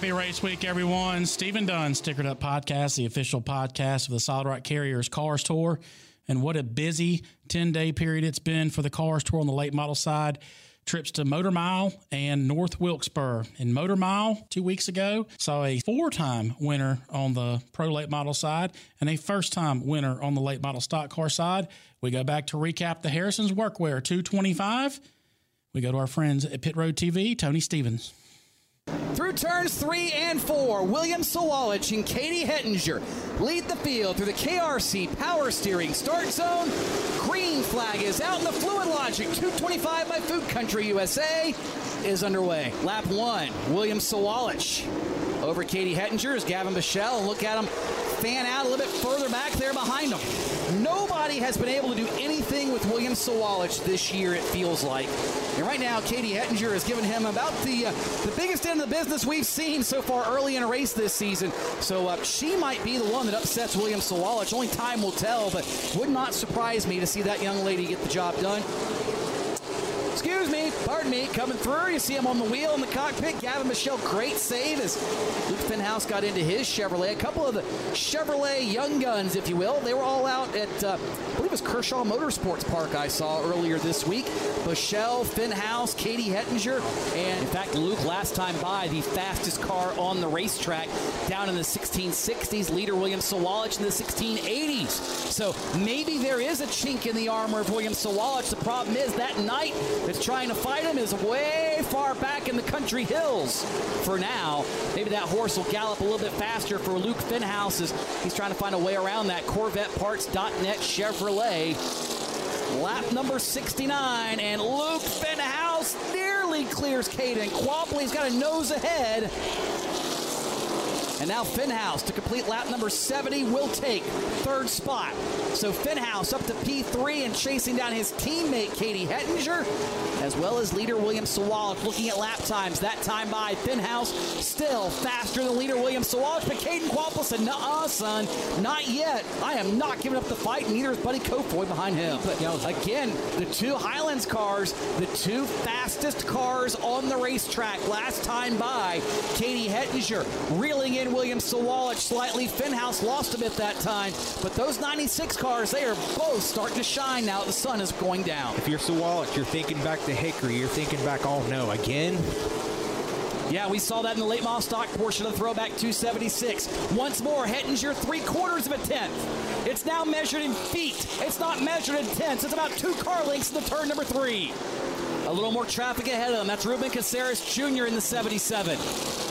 Happy race week, everyone. Stephen Dunn, Stickered Up Podcast, the official podcast of the Solid Rock Carriers Cars Tour. And what a busy 10 day period it's been for the Cars Tour on the late model side. Trips to Motor Mile and North Wilkesboro. In Motor Mile, two weeks ago, saw a four time winner on the pro late model side and a first time winner on the late model stock car side. We go back to recap the Harrison's Workwear 225. We go to our friends at Pit Road TV, Tony Stevens. Through turns three and four, William Sawalich and Katie Hettinger lead the field through the KRC power steering start zone. Green flag is out, and the Fluid Logic 225 by Food Country USA is underway. Lap one, William Sawalich over Katie Hettinger is Gavin Michelle, look at him fan out a little bit further back there behind him. Nobody has been able to do anything with William Sawalich this year, it feels like. And right now, Katie Hettinger has given him about the uh, the biggest end of the business we've seen so far early in a race this season. So uh, she might be the one that upsets William Sawalich. Only time will tell, but would not surprise me to see that young lady get the job done. Excuse me, pardon me, coming through. You see him on the wheel in the cockpit. Gavin Michelle, great save as Luke Fenhaus got into his Chevrolet. A couple of the Chevrolet young guns, if you will. They were all out at, uh, I believe it was Kershaw Motorsports Park I saw earlier this week. Michelle, Fenhaus, Katie Hettinger, and in fact, Luke last time by, the fastest car on the racetrack down in the 1660s. Leader William Sawalich in the 1680s. So maybe there is a chink in the armor of William Sawalich. The problem is that night that's trying to fight him is way far back in the country hills for now. Maybe that horse will gallop a little bit faster for Luke Fenhaus as he's trying to find a way around that CorvetteParts.net Chevrolet. Lap number 69, and Luke Fenhaus nearly clears Caden. He's got a nose ahead. And now Fenhaus to complete lap number 70 will take third spot. So Fenhaus up to P3 and chasing down his teammate Katie Hettinger, as well as leader William Sawalich looking at lap times. That time by Fenhaus still faster than leader William Sawalich, but Caden said, "Nuh-uh, son, not yet. I am not giving up the fight." Neither is Buddy Kofoid behind him. But you know, again, the two Highlands cars, the two fastest cars on the racetrack last time by. Katie Hettinger reeling in William Sawalich slightly. Fenhaus lost a bit that time, but those 96 cars, they are both starting to shine now. The sun is going down. If you're Sawalich, you're thinking back to Hickory. You're thinking back, oh no, again? Yeah, we saw that in the late model stock portion of the throwback 276. Once more, Hettinger, three quarters of a tenth. It's now measured in feet. It's not measured in tenths. It's about two car lengths in the turn number three. A little more traffic ahead of them. That's Ruben Caceres Jr. in the 77.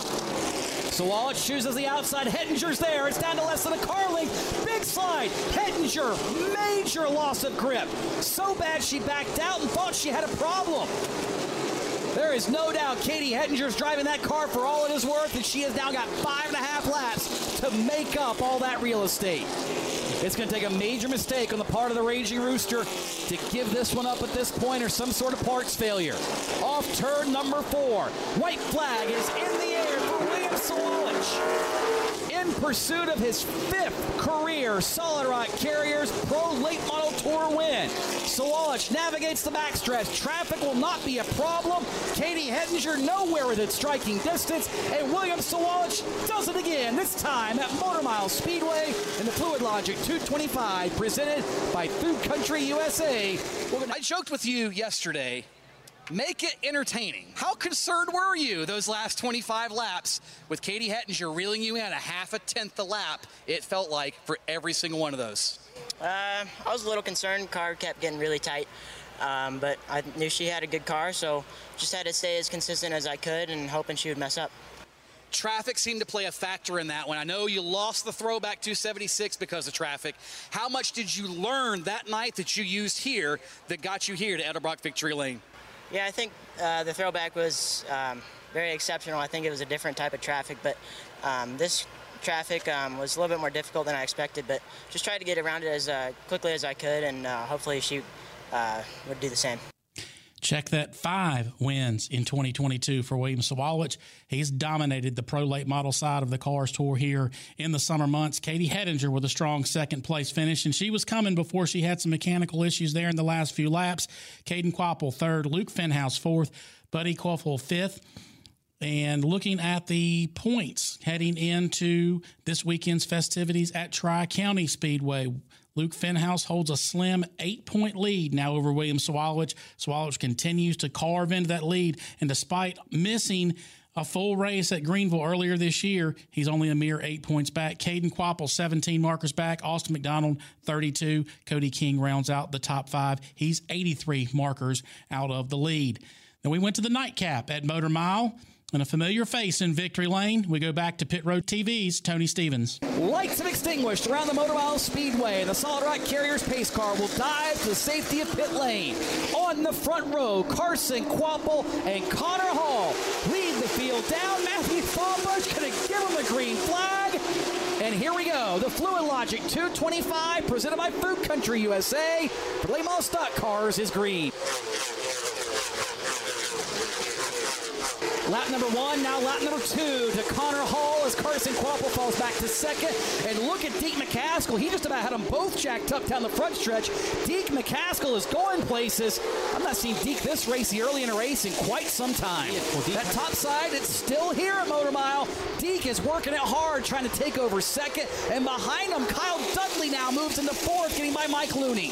Sawalich chooses the outside. Hettinger's there. It's down to less than a car length. Big slide. Hettinger, major loss of grip. So bad she backed out and thought she had a problem. There is no doubt Katie Hettinger's driving that car for all it is worth, and she has now got five and a half laps to make up all that real estate. It's going to take a major mistake on the part of the Raging Rooster to give this one up at this point or some sort of parts failure. Off turn number four. White flag is in Sawalich. In pursuit of his fifth career Solid Rock Carriers Pro Late Model Tour win. Sawalich navigates the backstretch. Traffic will not be a problem. Katie Hettinger nowhere within striking distance. And William Sawalich does it again, this time at Motor Mile Speedway in the Fluid Logic 225, presented by Food Country USA. I joked with you yesterday. Make it entertaining. How concerned were you those last 25 laps with Katie Hettinger reeling you in a half a tenth a lap? It felt like for every single one of those. Uh, I was a little concerned. Car kept getting really tight. Um, but I knew she had a good car, so just had to stay as consistent as I could and hoping she would mess up. Traffic seemed to play a factor in that one. I know you lost the throwback 276 because of traffic. How much did you learn that night that you used here that got you here to Edelbrock Victory Lane? Yeah, I think uh, the throwback was um, very exceptional. I think it was a different type of traffic, but um, this traffic um, was a little bit more difficult than I expected. But just tried to get around it as uh, quickly as I could, and uh, hopefully she uh, would do the same. Check that five wins in 2022 for William Sawalich. He's dominated the pro late model side of the cars tour here in the summer months. Katie Hettinger with a strong second place finish, and she was coming before she had some mechanical issues there in the last few laps. Caden Kvapil third, Luke Fenhaus fourth, Buddy Kofoid fifth. And looking at the points heading into this weekend's festivities at Tri County Speedway, Luke Fenhaus holds a slim eight point lead now over William Sawalich. Sawalich continues to carve into that lead, and despite missing a full race at Greenville earlier this year, he's only a mere eight points back. Caden Kvapil, 17 markers back. Austin McDonald, 32. Cody King rounds out the top five. He's 83 markers out of the lead. Then we went to the nightcap at Motor Mile. And a familiar face in Victory Lane, we go back to Pit Road TV's Tony Stevens. Lights have extinguished around the Motor Mile Speedway. The Solid Rock Carriers pace car will dive to the safety of pit lane. On the front row, Carson Kvapil and Connor Hall lead the field down. Matthew Fallbush going to give him the green flag. And here we go. The Fluid Logic 225 presented by Food Country USA for late stock cars is green. Lap number one, now lap number two to Connor Hall as Carson Kvapil falls back to second. And look at Deke McCaskill. He just about had them both jacked up down the front stretch. Deke McCaskill is going places. I'm not seeing Deke this racy early in a race in quite some time. that top side, it's still here at Motor Mile. Deke is working it hard, trying to take over second. And behind him, Kyle Dudley now moves into fourth, getting by Mike Looney.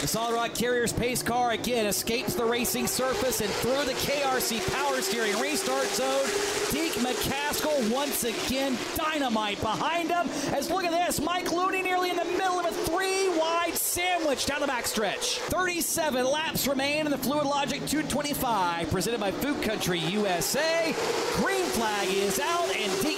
The Solid Rock Carriers pace car again escapes the racing surface and through the KRC power steering restart zone. Deke McCaskill once again dynamite behind him. As look at this, Mike Looney nearly in the middle of a three-wide sandwich down the backstretch. 37 laps remain in the Fluid Logic 225 presented by Food Country USA. Green flag is out and Deke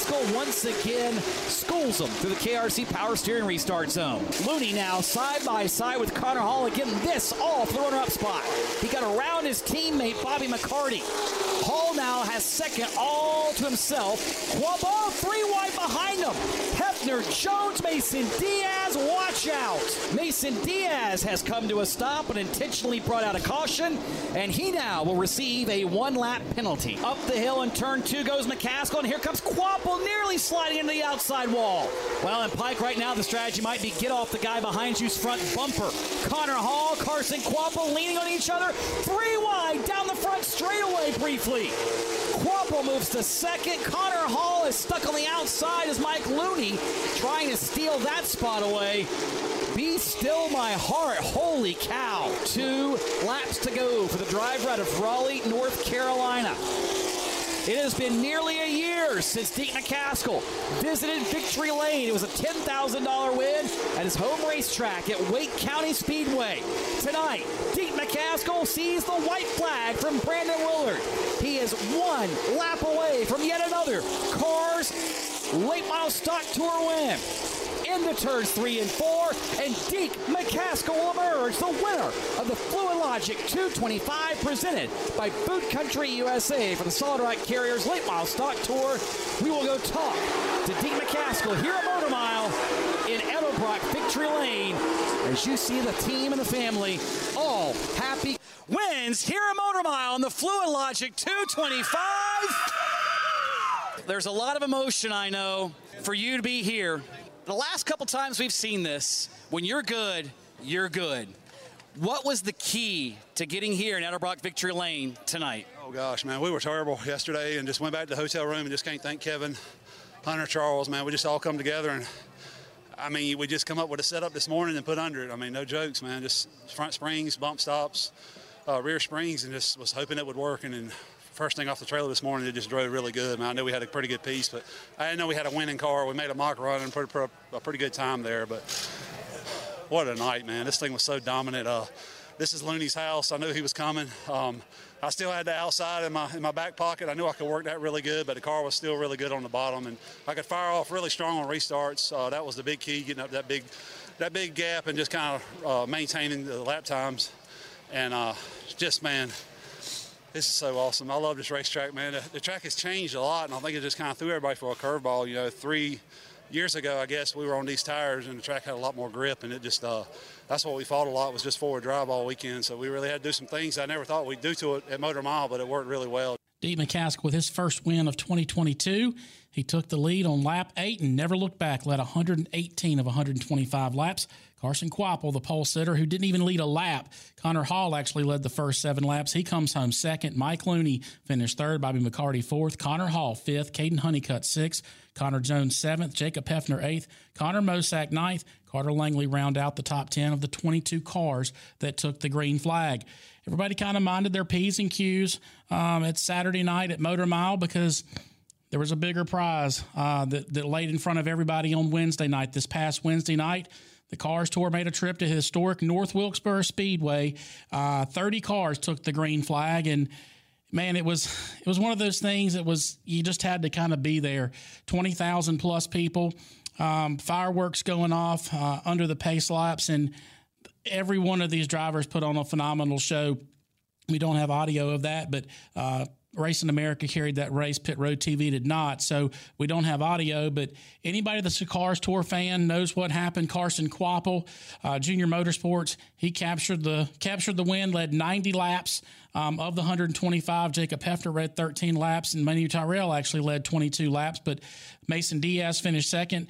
McCaskill once again schools him through the KRC power steering restart zone. Looney now side by side with Connor Hall again. This all for the runner-up spot. He got around his teammate Bobby McCarty. Hall now has second all to himself. Quabo three wide behind him. Heafner, Jones, Mason Diaz, watch out. Mason Diaz has come to a stop and intentionally brought out a caution, and he now will receive a one-lap penalty. Up the hill in turn two goes McCaskill, and here comes Kvapil nearly sliding into the outside wall. Well, in Pike right now, the strategy might be get off the guy behind you's front bumper. Connor Hall, Carson Kvapil leaning on each other. Three wide down the front straightaway briefly. Kvapil moves to second. Connor Hall is stuck on the outside as Mike Looney trying to steal that spot away. Be still my heart. Holy cow. Two laps to go for the drive out of Raleigh, North Carolina. It has been nearly a year since Deke McCaskill visited Victory Lane. It was a $10,000 win at his home racetrack at Wake County Speedway. Tonight, Deke McCaskill sees the white flag from Brandon Willard. He is one lap away from yet another Cars Late Model Stock Tour win into turns three and four, and Deke McCaskill will emerge the winner of the Fluid Logic 225 presented by Food Country USA for the Solid Rock Carriers Late Model Stock Tour. We will go talk to Deke McCaskill here at Motor Mile in Edelbrock Victory Lane as you see the team and the family all happy. Wins here at Motor Mile on the Fluid Logic 225. There's a lot of emotion, I know, for you to be here the last couple times we've seen this, when you're good, you're good. What was the key to getting here in Edelbrock Victory Lane tonight? Oh gosh, man, we were terrible yesterday and just went back to the hotel room and just can't thank Kevin, Hunter, Charles, man. We just all come together and I mean, we just come up with a setup this morning and put under it. I mean, no jokes, man. Just front springs, bump stops, uh, rear springs, and just was hoping it would work. And then first thing off the trailer this morning, it just drove really good. Man, I knew we had a pretty good piece, but I know we had a winning car. We made a mock run and put a pretty good time there. But what a night, man! This thing was so dominant. Uh, this is Looney's house. I knew he was coming. Um, I still had the outside in my in my back pocket. I knew I could work that really good, but the car was still really good on the bottom, and I could fire off really strong on restarts. Uh, that was the big key, getting up that big that big gap and just kind of uh, maintaining the lap times. And uh, just man, This is so awesome. I love this racetrack, man. The, the track has changed a lot, and I think it just kind of threw everybody for a curveball. You know, three years ago, I guess we were on these tires, and the track had a lot more grip, and it just uh, that's what we fought a lot was just forward drive all weekend. So we really had to do some things I never thought we'd do to it at Motor Mile, but it worked really well. Deke McCaskill with his first win of 2022. He took the lead on lap eight and never looked back, led 118 of 125 laps. Carson Kvapil, the pole sitter, who didn't even lead a lap. Connor Hall actually led the first seven laps. He comes home second. Mike Looney finished third. Bobby McCarty fourth. Connor Hall fifth. Caden Honeycutt sixth. Connor Jones seventh. Jacob Heafner eighth. Connor Mosack ninth. Carter Langley round out the top 10 of the 22 cars that took the green flag. Everybody kind of minded their P's and Q's um, at Saturday night at Motor Mile because there was a bigger prize uh, that, that laid in front of everybody on Wednesday night. This past Wednesday night, the Cars Tour made a trip to historic North Wilkesboro Speedway. Uh, 30 cars took the green flag, and man, it was it was one of those things. It was you just had to kind of be there. 20,000 plus people, um, fireworks going off uh, under the pace laps, and every one of these drivers put on a phenomenal show. We don't have audio of that, but uh, Racing America carried that race. Pit Road TV did not, so we don't have audio. But anybody that's a Cars Tour fan knows what happened. Carson Kvapil, uh, Junior Motorsports, he captured the captured the win, led 90 laps um, of the 125. Jacob Heafner led 13 laps, and Mini Tyrrell actually led 22 laps. But Mason Diaz finished second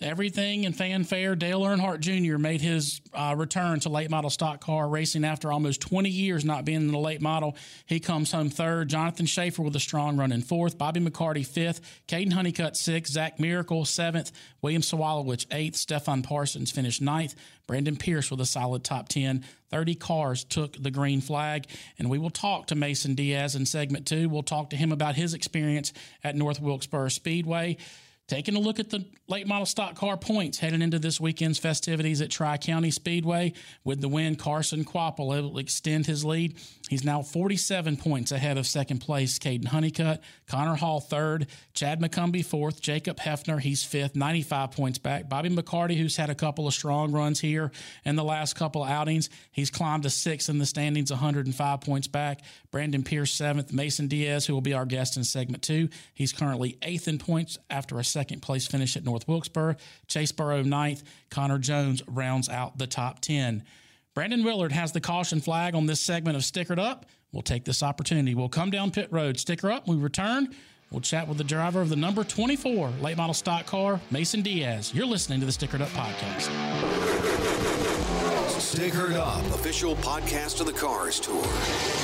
everything in fanfare. Dale Earnhardt Jr. made his uh, return to late model stock car racing after almost 20 years not being in the late model. He comes home third. Jonathan Schaefer with a strong run in fourth. Bobby McCarty fifth. Caden Honeycutt sixth. Zach Miracle seventh. William Sawalich eighth. Stefan Parsons finished ninth. Brandon Pierce with a solid top 10. 30 cars took the green flag. And we will talk to Mason Diaz in segment two. We'll talk to him about his experience at North Wilkesboro Speedway. Taking a look at the late model stock car points heading into this weekend's festivities at Tri County Speedway. With the win, Carson able to extend his lead. He's now 47 points ahead of second place Caden Honeycutt, Connor Hall third, Chad McCumbee fourth, Jacob Heafner, he's fifth, 95 points back. Bobby McCarty, who's had a couple of strong runs here in the last couple outings, he's climbed to sixth in the standings, 105 points back. Brandon Pierce seventh, Mason Diaz, who will be our guest in segment two, he's currently eighth in points after a second place finish at North Wilkesboro. Chase Burrow ninth. Connor Jones rounds out the top 10. Brandon Willard has the caution flag on this segment of Stickered Up. We'll take this opportunity. We'll come down pit road, sticker up. we return. We'll chat with the driver of the number 24 late model stock car, Mason Diaz. You're listening to the Stickered Up podcast. Stickered Up, official podcast of the Cars Tour.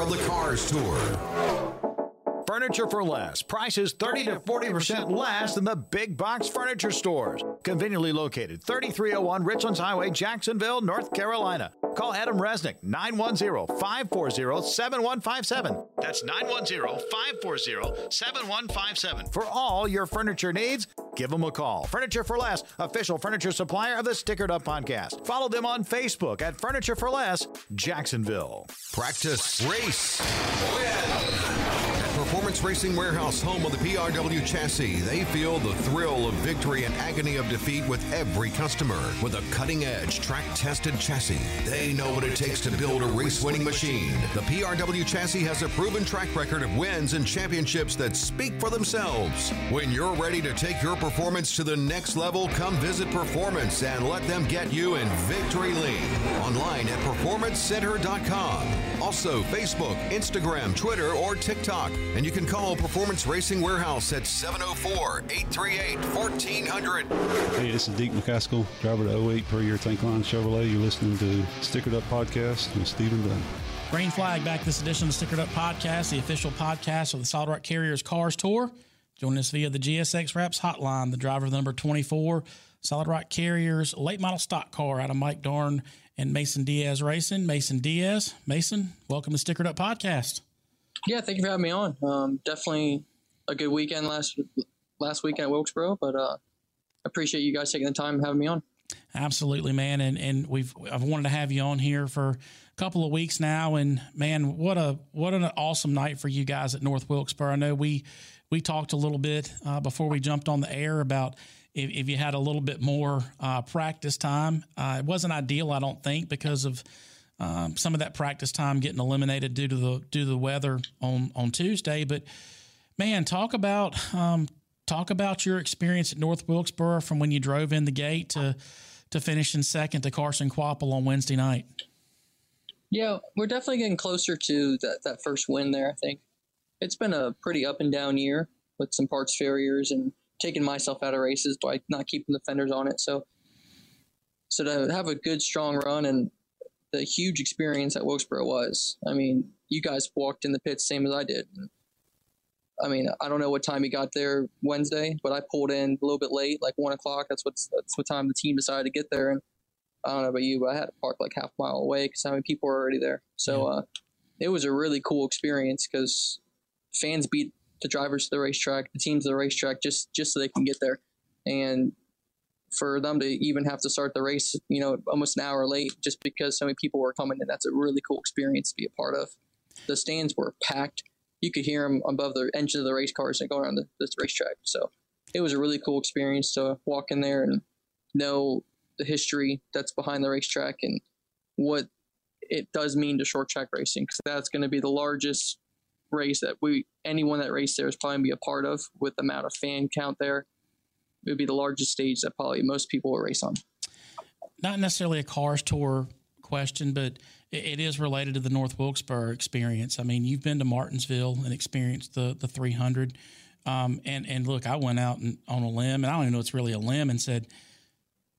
of the Cars Tour. Furniture for less. Prices 30 to 40% less than the big box furniture stores. Conveniently located 3301 Richlands Highway, Jacksonville, North Carolina. Call Adam Resnick 910-540-7157. That's 910-540-7157. For all your furniture needs, give them a call. Furniture for Less, official furniture supplier of the Stickered Up podcast. Follow them on Facebook at Furniture for Less, Jacksonville. Practice, race, win. Performance Racing Warehouse, home of the PRW chassis, they feel the thrill of victory and agony of defeat with every customer. With a cutting edge, track tested chassis, they know what it takes to build a race winning machine. The PRW chassis has a proven track record of wins and championships that speak for themselves. When you're ready to take your performance to the next level, come visit Performance and let them get you in victory lane. Online at performancecenter.com. Also, Facebook, Instagram, Twitter, or TikTok. And you can call Performance Racing Warehouse at 704 838 1400. Hey, this is Deke McCaskill, driver of 08 per year Tank Line Chevrolet. You're listening to Stickered Up Podcast with Stephen Dunn. Green flag back this edition of the Stickered Up Podcast, the official podcast of the Solid Rock Carriers Cars Tour. Joining us via the GSX Wraps hotline, the driver of the number 24 Solid Rock Carriers late model stock car out of Mike Darne and Mason Diaz Racing. Mason Diaz, Mason, welcome to Stickered Up Podcast. Yeah, thank you for having me on. Um, definitely a good weekend last last weekend at Wilkesboro, but uh, appreciate you guys taking the time and having me on. Absolutely, man, and and we've I've wanted to have you on here for a couple of weeks now, and man, what a what an awesome night for you guys at North Wilkesboro. I know we we talked a little bit uh, before we jumped on the air about if, if you had a little bit more uh, practice time. Uh, it wasn't ideal, I don't think, because of um, some of that practice time getting eliminated due to the due to the weather on on Tuesday. But man, talk about um, talk about your experience at North Wilkesboro from when you drove in the gate to to finishing second to Carson Kvapil on Wednesday night. Yeah, we're definitely getting closer to that, that first win there. I think it's been a pretty up and down year with some parts failures and taking myself out of races by not keeping the fenders on it. So, so to have a good strong run and the huge experience that Wilkesboro was. I mean, you guys walked in the pits same as I did. I mean, I don't know what time you got there Wednesday, but I pulled in a little bit late, like one o'clock. That's what that's what time the team decided to get there. And I don't know about you, but I had to park like half a mile away because how many people were already there. So uh, it was a really cool experience because fans beat the drivers to the racetrack, the teams to the racetrack, just just so they can get there. And for them to even have to start the race, you know, almost an hour late just because so many people were coming in, that's a really cool experience to be a part of. The stands were packed. You could hear them above the engine of the race cars and going around the, this racetrack. So it was a really cool experience to walk in there and know the history that's behind the racetrack and what it does mean to short track racing because that's going to be the largest race that we anyone that raced there is probably be a part of with the amount of fan count there it would be the largest stage that probably most people will race on. Not necessarily a cars tour question, but it, it is related to the North Wilkesboro experience. I mean, you've been to Martinsville and experienced the the 300. Um, and and look, I went out and, on a limb, and I don't even know it's really a limb, and said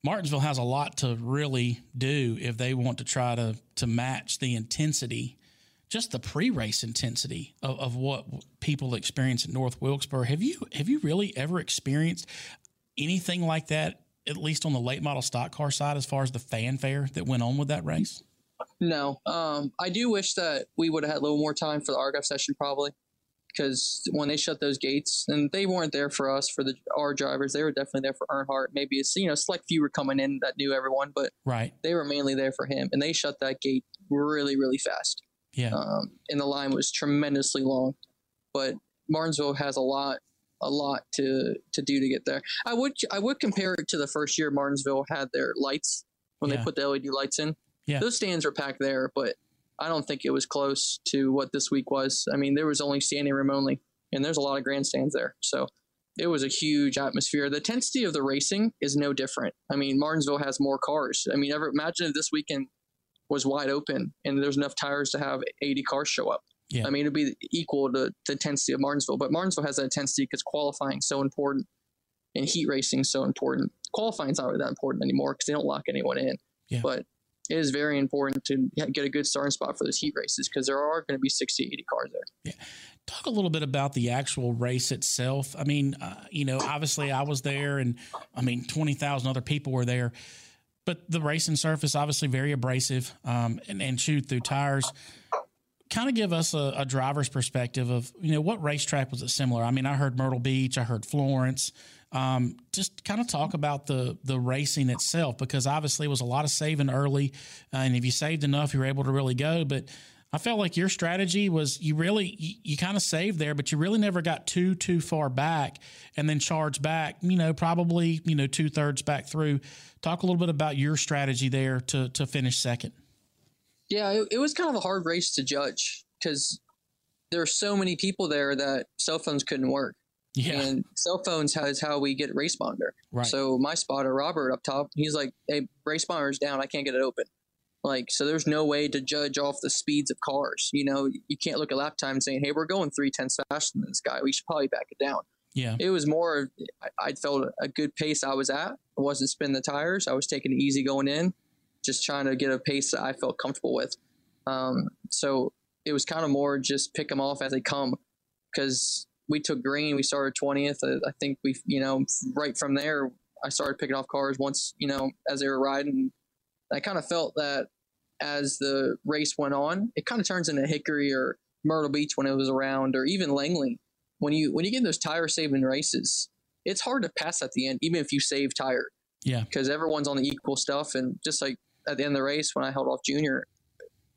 Martinsville has a lot to really do if they want to try to to match the intensity, just the pre-race intensity of, of what people experience at North Wilkesboro. Have you have you really ever experienced? anything like that, at least on the late model stock car side, as far as the fanfare that went on with that race? No. Um, I do wish that we would have had a little more time for the Argyle session, probably, because when they shut those gates, and they weren't there for us for the our drivers, they were definitely there for Earnhardt. Maybe it's you know select few were coming in that knew everyone, but right, they were mainly there for him, and they shut that gate really really fast. Yeah. Um, and the line was tremendously long, but Martinsville has a lot a lot to to do to get there. I would I would compare it to the first year Martinsville had their lights when yeah. they put the LED lights in. Yeah. Those stands were packed there, but I don't think it was close to what this week was. I mean, there was only standing room only, and there's a lot of grandstands there. So it was a huge atmosphere. The intensity of the racing is no different. I mean, Martinsville has more cars. I mean, ever imagine if this weekend was wide open and there's enough tires to have 80 cars show up. Yeah. I mean, it'd be equal to the intensity of Martinsville, but Martinsville has that intensity because qualifying so important and heat racing so important. Qualifying's not really that important anymore because they don't lock anyone in. Yeah. But it is very important to get a good starting spot for those heat races because there are going to be 60, 80 cars there. Yeah. Talk a little bit about the actual race itself. I mean, uh, you know, obviously I was there and I mean, 20,000 other people were there, but the racing surface obviously very abrasive um, and, and chewed through tires kind of give us a, a, driver's perspective of you know what racetrack was it similar? I mean, I heard Myrtle Beach, I heard Florence. Um, just kind of talk about the the racing itself because obviously it was a lot of saving early, uh, and if you saved enough, you were able to really go. But I felt like your strategy was you really you, you kind of saved there, but you really never got too too far back and then charged back. You know, probably you know two thirds back through. Talk a little bit about your strategy there to to finish second. Yeah, it, it was kind of a hard race to judge because there are so many people there that cell phones couldn't work. Yeah. And cell phones is how we get race monitor. Right. So my spotter, Robert, up top, he's like, "Hey, race monitor's down. I can't get it open." Like, so there's no way to judge off the speeds of cars. You know, you can't look at lap time saying, hey, we're going three tenths faster than this guy. We should probably back it down. Yeah. It was more, I, I felt a good pace I was at. I wasn't spinning the tires. I was taking it easy going in, just trying to get a pace that I felt comfortable with. Um, so it was kind of more just pick them off as they come because we took green. We started 20th. I, I think we, you know, right from there, I started picking off cars once, you know, as they were riding. I kind of felt that as the race went on, it kind of turns into Hickory or Myrtle Beach when it was around, or even Langley. When you when you get in those tire saving races, it's hard to pass at the end, even if you save tire. Yeah, because everyone's on the equal stuff, and just like at the end of the race when I held off Junior,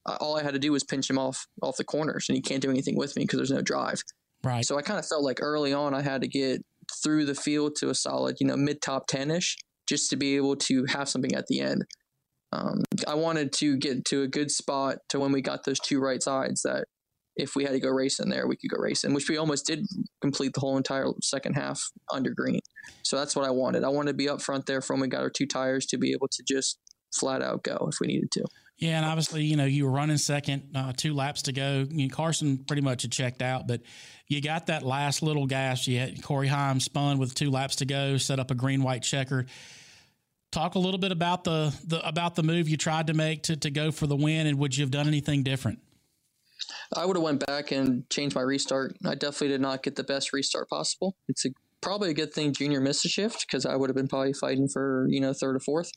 all I had to do was pinch him off off the corners, and he can't do anything with me because there's no drive. Right. So I kind of felt like early on I had to get through the field to a solid, you know, mid top ten ish, just to be able to have something at the end. Um, I wanted to get to a good spot to when we got those two right sides that if we had to go racing there, we could go racing, which we almost did complete the whole entire second half under green. So that's what I wanted. I wanted to be up front there from we got our two tires to be able to just flat out go if we needed to. Yeah, and obviously, you know, you were running second, uh, two laps to go. You know, Carson pretty much had checked out, but you got that last little gas. You had Corey Heim spun with two laps to go, set up a green white checker. Talk a little bit about the, the about the move you tried to make to, to go for the win, and would you have done anything different? I would have went back and changed my restart. I definitely did not get the best restart possible. It's a, probably a good thing Junior missed a shift because I would have been probably fighting for you know third or fourth.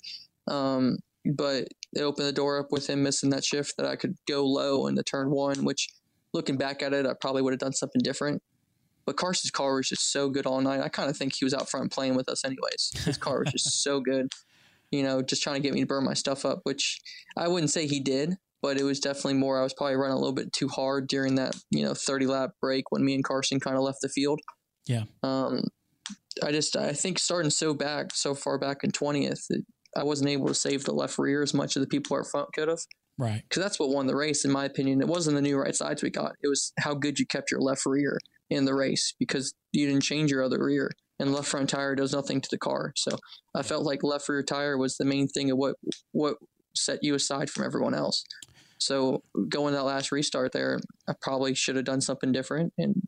Um, but it opened the door up with him missing that shift that I could go low in the turn one, which looking back at it, I probably would have done something different. But Carson's car was just so good all night. I kind of think he was out front playing with us anyways. His car was just so good, you know, just trying to get me to burn my stuff up, which I wouldn't say he did, but it was definitely more. I was probably running a little bit too hard during that, you know, 30 lap break when me and Carson kind of left the field. Yeah. Um, I just, I think starting so back, so far back in 20th, it, I wasn't able to save the left rear as much as the people up front could have. Right. Because that's what won the race, in my opinion. It wasn't the new right sides we got. It was how good you kept your left rear in the race because you didn't change your other rear. And left front tire does nothing to the car. So I felt like left rear tire was the main thing of what what set you aside from everyone else. So going that last restart there, I probably should have done something different. And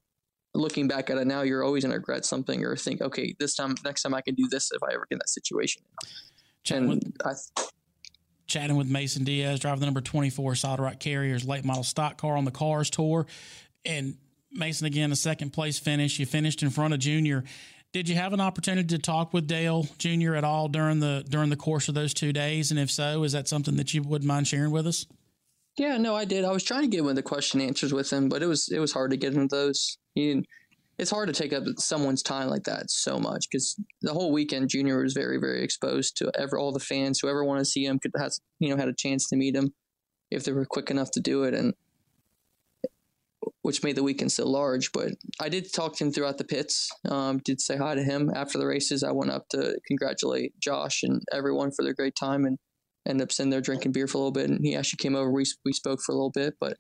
looking back at it now, you're always going to regret something or think, okay, this time, next time I can do this if I ever get in that situation. Chatting with, I, chatting with Mason Diaz, driving the number 24 Solid Rock Carriers late model stock car on the Cars Tour. And Mason, again, a second place finish. You finished in front of Junior. Did you have an opportunity to talk with Dale Jr. at all during the during the course of those two days? And if so, is that something that you wouldn't mind sharing with us? Yeah, no, I did. I was trying to get one of the question answers with him, but it was it was hard to get into those. It's hard to take up someone's time like that so much because the whole weekend Junior was very very exposed to ever all the fans whoever wanted to see him could have you know had a chance to meet him if they were quick enough to do it and which made the weekend so large. But I did talk to him throughout the pits. Um, did say hi to him after the races. I went up to congratulate Josh and everyone for their great time and ended up sitting there drinking beer for a little bit. And he actually came over. We we spoke for a little bit, but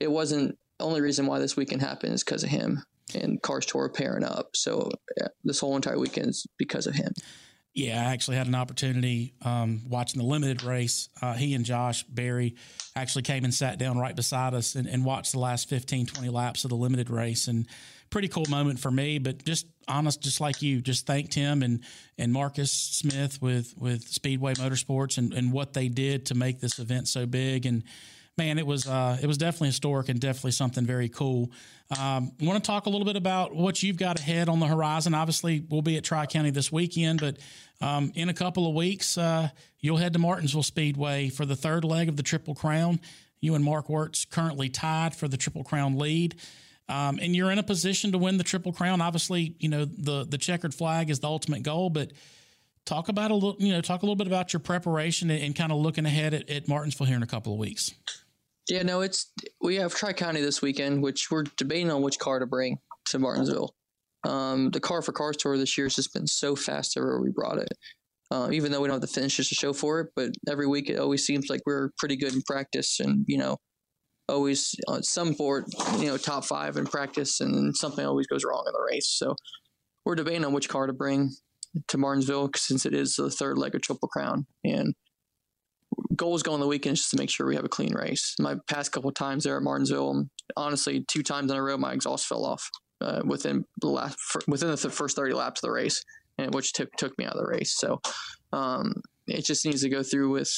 it wasn't only reason why this weekend happened is because of him and Cars Tour pairing up. So yeah, this whole entire weekend is because of him. Yeah, I actually had an opportunity um, watching the limited race. Uh, he and Josh Berry actually came and sat down right beside us and, and, watched the last 15, 20 laps of the limited race. And pretty cool moment for me, but just honest, just like you, just thanked him and, and Marcus Smith with, with Speedway Motorsports and, and what they did to make this event so big. And, man, it was uh, it was definitely historic and definitely something very cool. Um, want to talk a little bit about what you've got ahead on the horizon. Obviously, we'll be at Tri County this weekend, but um, in a couple of weeks, uh, you'll head to Martinsville Speedway for the third leg of the Triple Crown. You and Mark Wirtz currently tied for the Triple Crown lead. Um, and you're in a position to win the Triple Crown. Obviously, you know the the checkered flag is the ultimate goal, but talk about a little, you know, talk a little bit about your preparation and, and kind of looking ahead at, at Martinsville here in a couple of weeks. Yeah, no, it's we have Tri County this weekend, which we're debating on which car to bring to Martinsville. Um, the car for Cars Tour this year has just been so fast everywhere we brought it. Uh, even though we don't have the finishes to show for it, but every week it always seems like we're pretty good in practice, and you know, always on some board, you know, top five in practice, and something always goes wrong in the race. So we're debating on which car to bring to Martinsville since it is the third leg of Triple Crown, and goals going the weekend is just to make sure we have a clean race. My past couple times there at Martinsville, honestly, two times in a row, my exhaust fell off uh, within the last within the first thirty laps of the race, and which took took me out of the race. So um, it just needs to go through with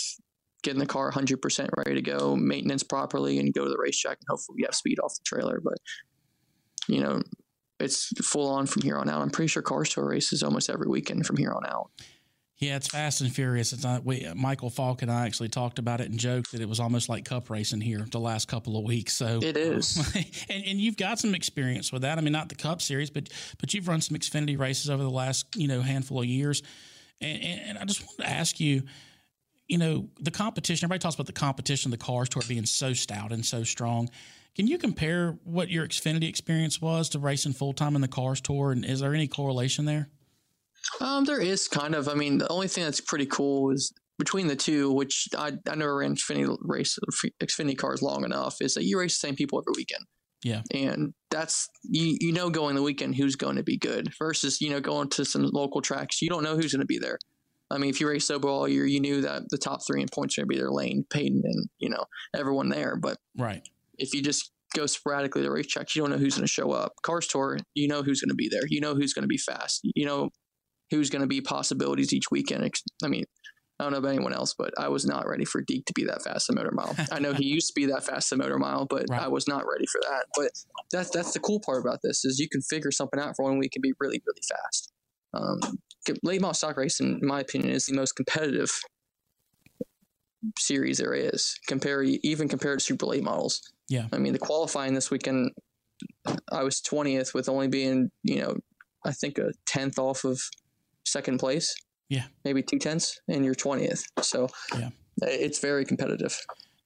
getting the car 100% ready to go, maintenance properly, and go to the racetrack, and hopefully we have speed off the trailer. But you know, it's full on from here on out. I'm pretty sure Cars Tour races almost every weekend from here on out. Yeah, it's fast and furious. It's not. We, Michael Falk and I actually talked about it and joked that it was almost like cup racing here the last couple of weeks. So it is, and, and you've got some experience with that. I mean, not the Cup Series, but but you've run some Xfinity races over the last you know handful of years. And, and, and I just wanted to ask you, you know, the competition. Everybody talks about the competition, the cars tour being so stout and so strong. Can you compare what your Xfinity experience was to racing full time in the cars tour? And is there any correlation there? Um, there is kind of. I mean, the only thing that's pretty cool is between the two, which I, I never ran Xfinity race Xfinity cars long enough, is that you race the same people every weekend. Yeah. And that's you you know going the weekend who's going to be good versus, you know, going to some local tracks. You don't know who's going to be there. I mean, if you race Sobo all year, you knew that the top three in points are going to be there, Lane, Peyton, and, you know, everyone there. But right. if you just go sporadically to racetracks, you don't know who's going to show up. Cars Tour, you know who's going to be there. You know who's going to be fast. You know who's going to be possibilities each weekend. I mean, I don't know about anyone else, but I was not ready for Deke to be that fast in motor mile. I know he used to be that fast in motor mile, but right. I was not ready for that. But that's that's the cool part about this is you can figure something out for one week and be really really fast. Um, late model stock racing, in my opinion, is the most competitive series there is. Compare even compared to super late models. Yeah, I mean the qualifying this weekend, I was twentieth with only being you know I think a tenth off of second place. Yeah. Maybe two tenths, and you're 20th. So yeah. it's very competitive.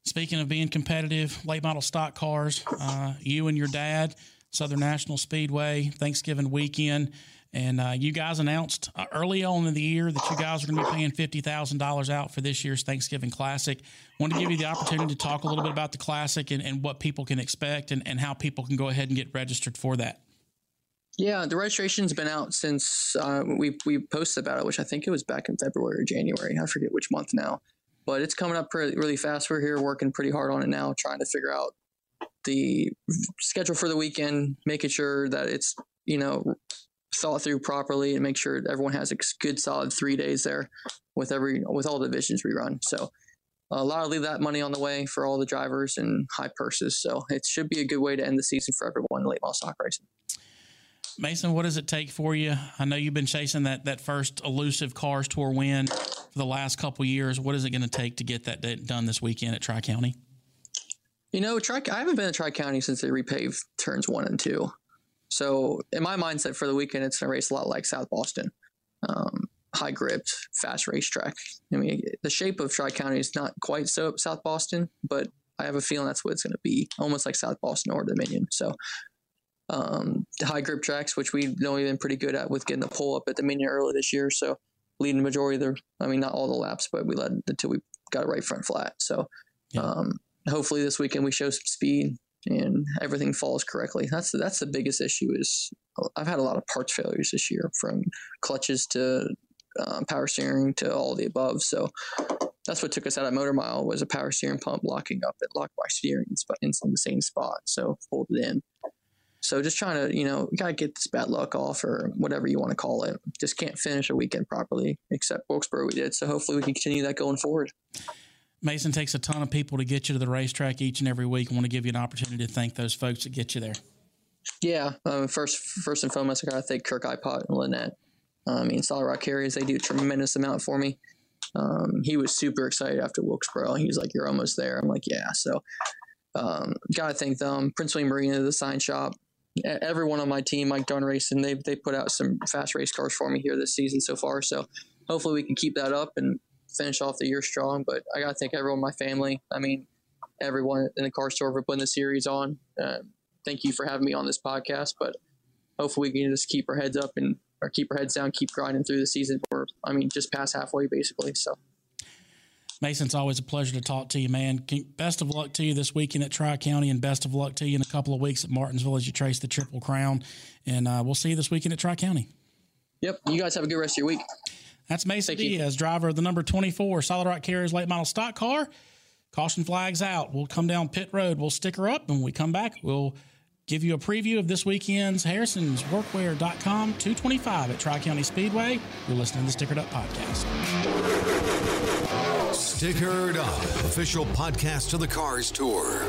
Speaking of being competitive, late model stock cars, uh, you and your dad, Southern National Speedway, Thanksgiving weekend. And uh, you guys announced uh, early on in the year that you guys are going to be paying fifty thousand dollars out for this year's Thanksgiving Classic. Want to give you the opportunity to talk a little bit about the Classic and, and what people can expect and, and how people can go ahead and get registered for that. Yeah, the registration's been out since uh, we we posted about it, which I think it was back in February or January. I forget which month now, but it's coming up pretty, really fast. We're here working pretty hard on it now, trying to figure out the schedule for the weekend, making sure that it's you know thought through properly, and make sure everyone has a good solid three days there with every with all the divisions we run. So a lot of leave that money on the way for all the drivers and high purses. So it should be a good way to end the season for everyone in late model stock racing. Mason, what does it take for you? I know you've been chasing that that first elusive Cars Tour win for the last couple years. What is it going to take to get that done this weekend at Tri County? You know, Tri I haven't been at Tri County since they repaved turns one and two. So in my mindset for the weekend, it's going to race a lot like South Boston. Um, high gripped, fast racetrack. I mean, the shape of Tri County is not quite so South Boston, but I have a feeling that's what it's going to be, almost like South Boston or Dominion. So um, high grip tracks, which we've only been pretty good at with getting the pull up at the Dominion early this year. So leading the majority of the, I mean, not all the laps, but we led until we got it right front flat. So yeah. um, hopefully this weekend we show some speed and everything falls correctly. That's the, that's the biggest issue. Is I've had a lot of parts failures this year, from clutches to um, power steering to all the above. So that's what took us out of motor mile was a power steering pump locking up at lock by steering in, in the same spot. So pulled it in. So just trying to, you know, gotta get this bad luck off or whatever you want to call it. Just can't finish a weekend properly, except Wilkesboro we did. So hopefully we can continue that going forward. Mason takes a ton of people to get you to the racetrack each and every week. I want to give you an opportunity to thank those folks that get you there. Yeah, um, first, first and foremost, I gotta thank Kirk Ipot and Lynette. Um, I mean, Solid Rock Carriers, they do a tremendous amount for me. Um, he was super excited after Wilkesboro. He was like, "You're almost there." I'm like, "Yeah." So, um, gotta thank them. Prince William Marina, the sign shop, everyone on my team, Mike Darne Racing, they they put out some fast race cars for me here this season so far. So hopefully we can keep that up and finish off the year strong. But I got to thank everyone my family. I mean, everyone in the Cars Tour for putting the series on. Uh, thank you for having me on this podcast. But hopefully we can just keep our heads up and or keep our heads down, keep grinding through the season. We're, I mean, just past halfway basically. So. Mason, it's always a pleasure to talk to you, man. Best of luck to you this weekend at Tri County, and best of luck to you in a couple of weeks at Martinsville as you trace the Triple Crown. And uh, we'll see you this weekend at Tri County. Yep. You guys have a good rest of your week. That's Mason Thank you. Diaz, driver of the number 24 Solid Rock Carriers late model stock car. Caution flags out. We'll come down pit road. We'll stick her up. And when we come back, we'll give you a preview of this weekend's Harrison's Workwear.com 225 at Tri County Speedway. You're listening to the Stickered Up Podcast. Stickered Up, official podcast of the Cars Tour.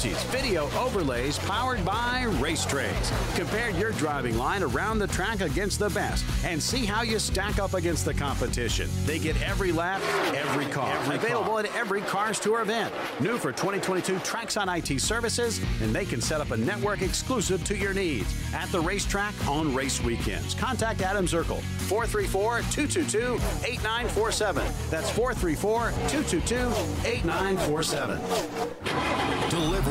Technologies, video overlays powered by Race Trays. Compare your driving line around the track against the best and see how you stack up against the competition. They get every lap, every car. Available at every Cars Tour event. New for 2022 Trackside IT services, and they can set up a network exclusive to your needs at the racetrack on race weekends. Contact Adam Zirkle, 434 222 8947. That's 434 222 8947.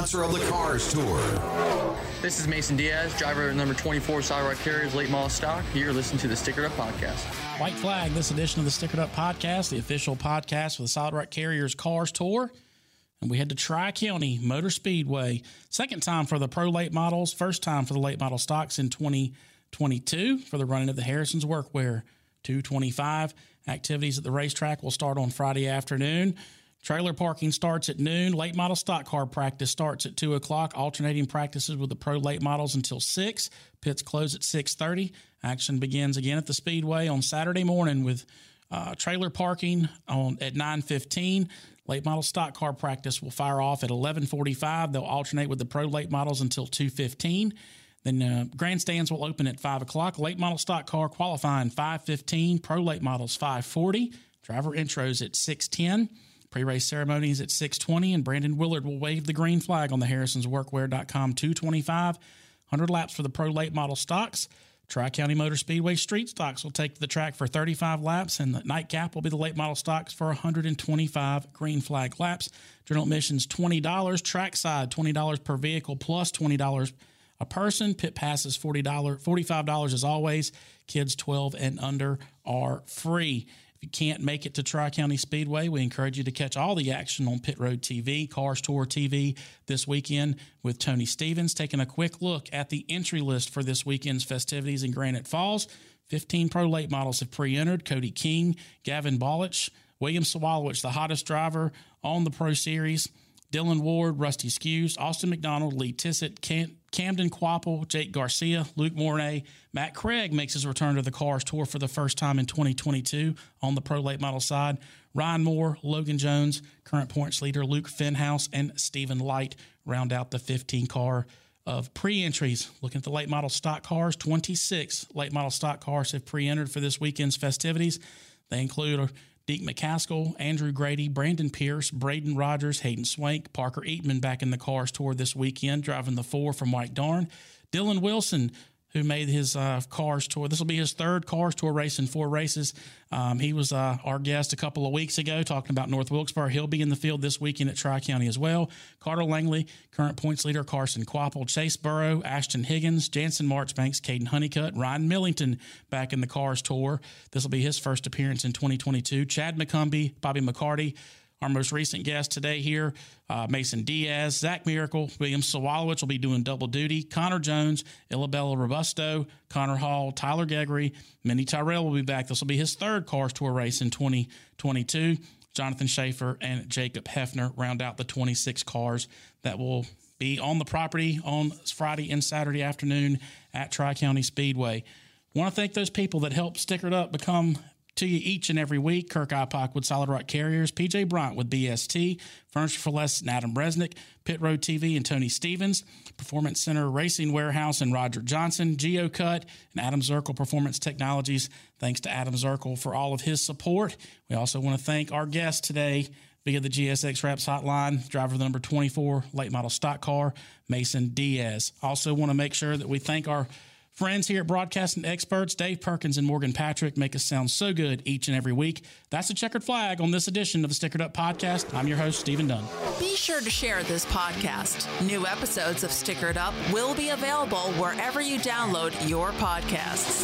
of the Cars Tour. This is Mason Diaz, driver number 24 Solid Rock Carriers late model stock. You're listening to the Stickered Up Podcast. White Flag, this edition of the Stickered Up Podcast, the official podcast for the Solid Rock Carriers Cars Tour. And we head to Tri County Motor Speedway. Second time for the pro late models, first time for the late model stocks in 2022 for the running of the Harrison's Workwear 225. Activities at the racetrack will start on Friday afternoon. Trailer parking starts at noon. Late model stock car practice starts at two o'clock. Alternating practices with the pro late models until six. Pits close at six thirty. Action begins again at the speedway on Saturday morning with uh, trailer parking on at nine fifteen. Late model stock car practice will fire off at eleven forty five. They'll alternate with the pro late models until two fifteen. Then uh, grandstands will open at five o'clock. Late model stock car qualifying five fifteen. Pro late models five forty. Driver intros at six ten. Pre-race ceremonies at 6:20, and Brandon Willard will wave the green flag on the Harrison's Workwear.com 225. 100 laps for the pro late model stocks. Tri County Motor Speedway street stocks will take the track for 35 laps, and the nightcap will be the late model stocks for 125 green flag laps. General admissions $20, trackside $20 per vehicle plus $20 a person. Pit passes $40, $45 as always. Kids 12 and under are free. If you can't make it to Tri County Speedway, we encourage you to catch all the action on Pit Road TV, Cars Tour TV this weekend with Tony Stevens, taking a quick look at the entry list for this weekend's festivities in Granite Falls. 15 pro late models have pre entered Cody King, Gavin Bollich, William Sawalich, the hottest driver on the Pro Series, Dylan Ward, Rusty Skewes, Austin McDonald, Lee Tissot, Cam- Camden Kvapil, Jake Garcia, Luke Mornay, Matt Craig makes his return to the Cars Tour for the first time in 2022 on the pro late model side. Ryan Moore, Logan Jones, current points leader Luke Fenhaus, and Stephen Light round out the 15 car of pre entries. Looking at the late model stock cars, 26 late model stock cars have pre entered for this weekend's festivities. They include Deke McCaskill, Andrew Grady, Brandon Pierce, Braden Rogers, Hayden Swank, Parker Eatmon back in the cars tour this weekend, driving the four from Mike Darne. Dylan Wilson who made his uh, Cars Tour. This will be his third Cars Tour race in four races. Um, he was uh, our guest a couple of weeks ago talking about North Wilkesboro. He'll be in the field this weekend at Tri County as well. Carter Langley, current points leader, Carson Kvapil, Chase Burrow, Ashton Higgins, Jansen Marchbanks, Caden Honeycutt, Ryan Millington back in the Cars Tour. This will be his first appearance in 2022. Chad McCumbee, Bobby McCarty, our most recent guest today here, uh, Mason Diaz, Zach Miracle, William Sawalich will be doing double duty. Connor Jones, Isabella Robusto, Connor Hall, Tyler Gregory, Mini Tyrrell will be back. This will be his third Cars Tour race in 2022. Jonathan Schaefer and Jacob Heafner round out the 26 cars that will be on the property on Friday and Saturday afternoon at Tri County Speedway. Want to thank those people that helped Stickered Up become to you each and every week. Kirk Ipock with Solid Rock Carriers, PJ Bryant with BST, Furniture for Less and Adam Bresnick, Pit Road TV and Tony Stevens, Performance Center Racing Warehouse and Roger Johnson, GeoCut, and Adam Zirkle Performance Technologies. Thanks to Adam Zirkle for all of his support. We also want to thank our guest today via the GSX Wraps hotline, driver of the number 24, late model stock car, Mason Diaz. Also want to make sure that we thank our Friends here at Broadcasting Experts, Dave Perkins and Morgan Patrick, make us sound so good each and every week. That's a checkered flag on this edition of the Stickered Up Podcast. I'm your host, Stephen Dunn. Be sure to share this podcast. New episodes of Stickered Up will be available wherever you download your podcasts.